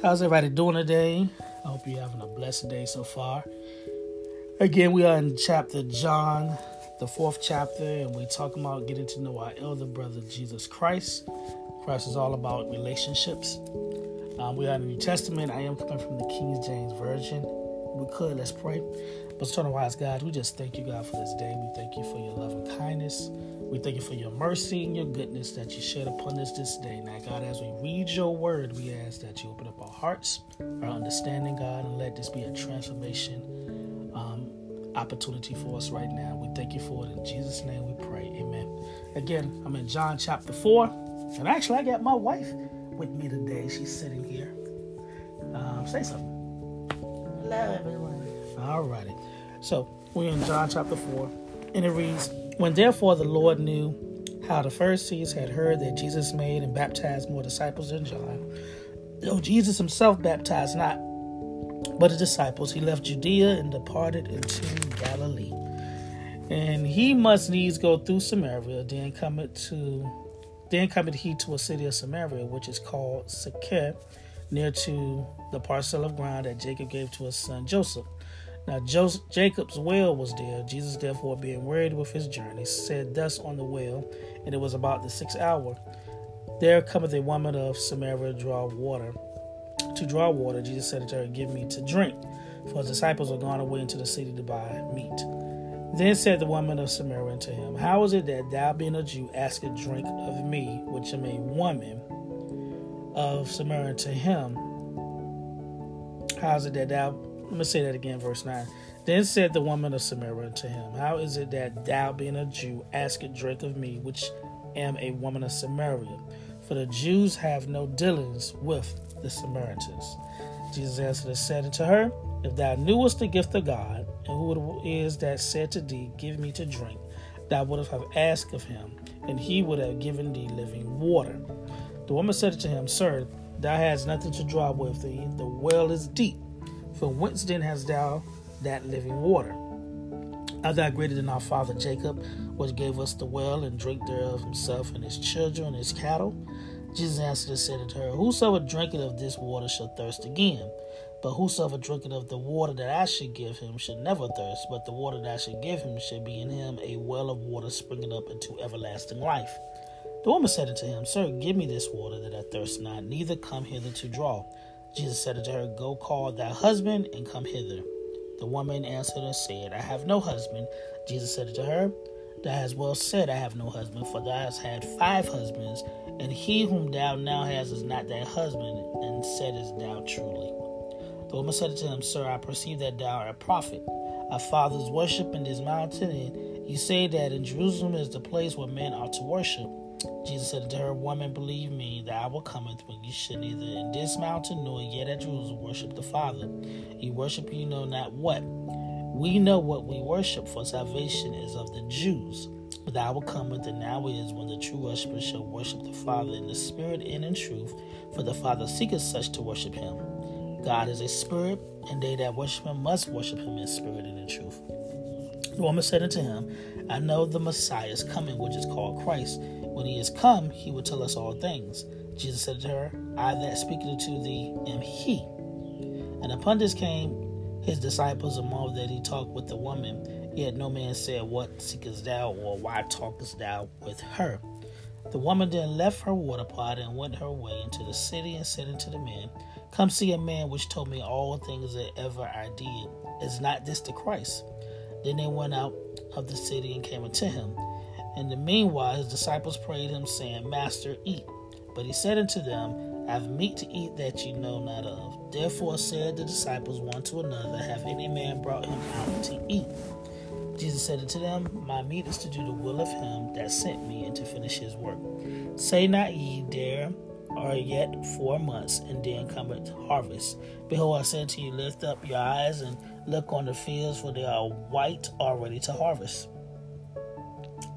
How's everybody doing today? I hope you're having a blessed day so far. Again, we are in chapter John, the fourth chapter, and we're talking about getting to know our elder brother, Jesus Christ. Christ is all about relationships. Um, we are in the New Testament. I am coming from the King James Version. We could, let's pray. But turn wise God, we just thank you, God, for this day. We thank you for your love and kindness. We thank you for your mercy and your goodness that you shed upon us this day. Now, God, as we read your word, we ask that you open up our hearts, our understanding, God, and let this be a transformation um, opportunity for us right now. We thank you for it. In Jesus' name we pray. Amen. Again, I'm in John chapter 4. And actually, I got my wife with me today. She's sitting here. Um, say something. Hello, everyone. All righty. So, we're in John chapter 4. And it reads, when therefore the Lord knew how the Pharisees had heard that Jesus made and baptized more disciples than John, though Jesus himself baptized not, but the disciples, he left Judea and departed into Galilee. And he must needs go through Samaria, then cometh to then cometh he to a city of Samaria, which is called Sychar, near to the parcel of ground that Jacob gave to his son Joseph. Now Joseph, Jacob's well was there. Jesus, therefore, being wearied with his journey, said thus on the well, and it was about the sixth hour. There cometh a woman of Samaria to draw water. To draw water, Jesus said to her, Give me to drink, for his disciples are gone away into the city to buy meat. Then said the woman of Samaria unto him, How is it that thou, being a Jew, askest drink of me, which am a woman of Samaria to him? How is it that thou let me say that again, verse 9. Then said the woman of Samaria to him, How is it that thou, being a Jew, askest drink of me, which am a woman of Samaria? For the Jews have no dealings with the Samaritans. Jesus answered and said unto her, If thou knewest the gift of God, and who it is that said to thee, Give me to drink, thou wouldst have asked of him, and he would have given thee living water. The woman said unto him, Sir, thou hast nothing to draw with thee, the well is deep. From whence then hast thou that living water? Art thou greater than our father Jacob, which gave us the well and drink thereof himself and his children and his cattle? Jesus answered and said unto her, Whosoever drinketh of this water shall thirst again. But whosoever drinketh of the water that I should give him should never thirst, but the water that I should give him should be in him a well of water springing up into everlasting life. The woman said unto him, Sir, give me this water that I thirst not, neither come hither to draw. Jesus said unto her, Go call thy husband and come hither. The woman answered and said, I have no husband. Jesus said unto her, Thou hast well said, I have no husband, for thou hast had five husbands, and he whom thou now hast is not thy husband, and saidest thou truly. The woman said unto him, Sir, I perceive that thou art a prophet. Our fathers worship in this mountain, and you say that in Jerusalem is the place where men ought to worship. Jesus said unto her, Woman, believe me, I will cometh when you should neither in this mountain nor yet at Jerusalem worship the Father. You worship you know not what. We know what we worship, for salvation is of the Jews. But the hour cometh, and now is when the true worshippers shall worship the Father in the Spirit and in truth, for the Father seeketh such to worship him. God is a spirit, and they that worship him must worship him in spirit and in truth. The woman said unto him, I know the Messiah is coming, which is called Christ. When he is come, he will tell us all things. Jesus said to her, I that speak unto thee am he. And upon this came his disciples and marveled that he talked with the woman. Yet no man said, What seekest thou, or why talkest thou with her? The woman then left her water pot and went her way into the city and said unto the men, Come see a man which told me all things that ever I did. Is not this the Christ? Then they went out of the city and came unto him. In the meanwhile, his disciples prayed him, saying, Master, eat. But he said unto them, I have meat to eat that ye know not of. Therefore said the disciples one to another, Have any man brought him out to eat? Jesus said unto them, My meat is to do the will of him that sent me and to finish his work. Say not ye, There are yet four months, and then cometh harvest. Behold, I say unto you, Lift up your eyes and look on the fields, for they are white already to harvest.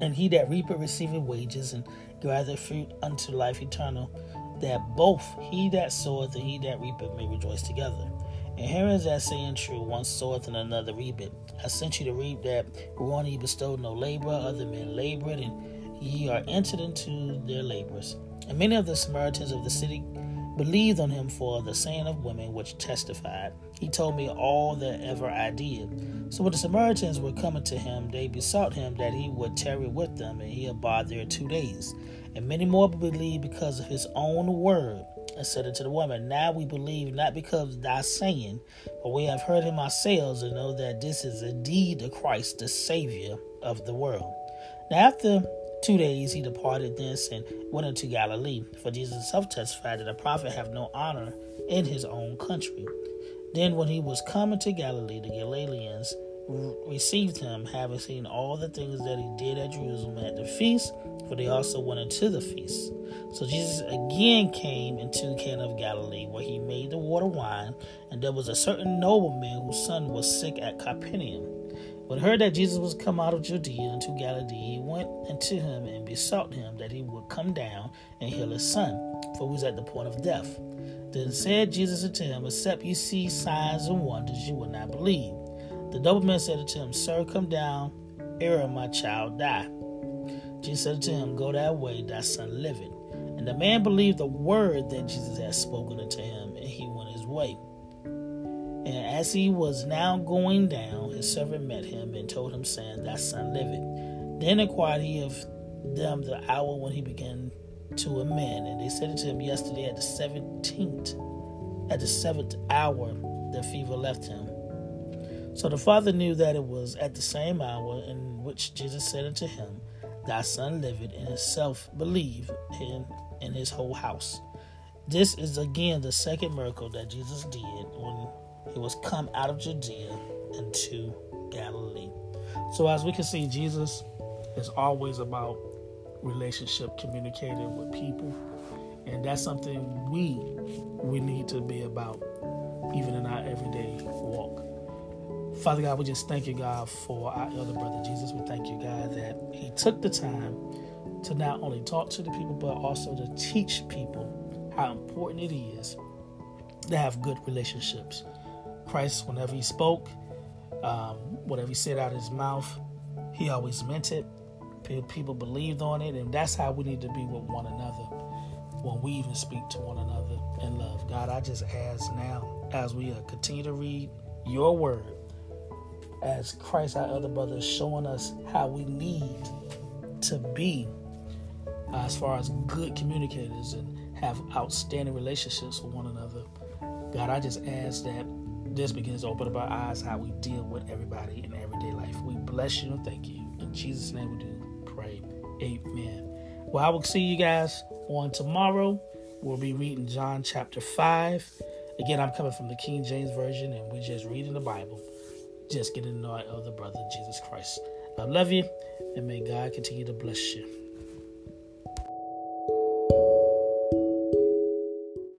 And he that reapeth receiveth wages, and gathereth fruit unto life eternal, that both he that soweth and he that reapeth may rejoice together. And here is that saying true, one soweth and another reapeth. I sent you to reap that whereon ye bestowed no labor, other men labored, and ye are entered into their labors. And many of the Samaritans of the city believed on him for the saying of women which testified. He told me all that ever I did. So when the Samaritans were coming to him, they besought him that he would tarry with them, and he abode there two days. And many more believed because of his own word. And said unto the woman, Now we believe not because of thy saying, but we have heard him ourselves, and know that this is indeed the Christ, the Savior of the world. Now after two days he departed thence and went into Galilee, for Jesus himself testified that a prophet have no honor in his own country. Then when he was coming to Galilee, the Galileans received him, having seen all the things that he did at Jerusalem at the feast, for they also went into the feast. So Jesus again came into Cana of Galilee, where he made the water wine, and there was a certain nobleman whose son was sick at Capernaum. When heard that Jesus was come out of Judea into Galilee, he went unto him and besought him that he would come down and heal his son, for he was at the point of death. Then said Jesus unto him, Except you see signs and wonders, you will not believe. The nobleman said unto him, Sir, come down, ere my child die. Jesus said unto him, Go that way, thy son liveth. And the man believed the word that Jesus had spoken unto him, and he went his way. And as he was now going down, his servant met him and told him, saying, Thy son liveth. Then inquired he of them the hour when he began to amend. And they said unto him, Yesterday at the seventeenth, at the seventh hour, the fever left him. So the father knew that it was at the same hour in which Jesus said unto him, Thy son liveth, and himself believe in, in his whole house. This is again the second miracle that Jesus did when he was come out of Judea into Galilee. So as we can see, Jesus is always about relationship communicating with people. And that's something we we need to be about even in our everyday walk. Father God, we just thank you, God, for our elder brother Jesus. We thank you, God, that he took the time to not only talk to the people, but also to teach people how important it is to have good relationships. Christ, whenever he spoke, um, whatever he said out of his mouth, he always meant it. People believed on it, and that's how we need to be with one another when we even speak to one another in love. God, I just ask now as we uh, continue to read your word as Christ, our other brother, is showing us how we need to be uh, as far as good communicators and have outstanding relationships with one another. God, I just ask that this begins to open up our eyes how we deal with everybody in everyday life. We bless you and thank you. In Jesus' name we do pray. Amen. Well, I will see you guys on tomorrow. We'll be reading John chapter 5. Again, I'm coming from the King James Version and we're just reading the Bible just getting to know our elder brother, Jesus Christ. I love you, and may God continue to bless you.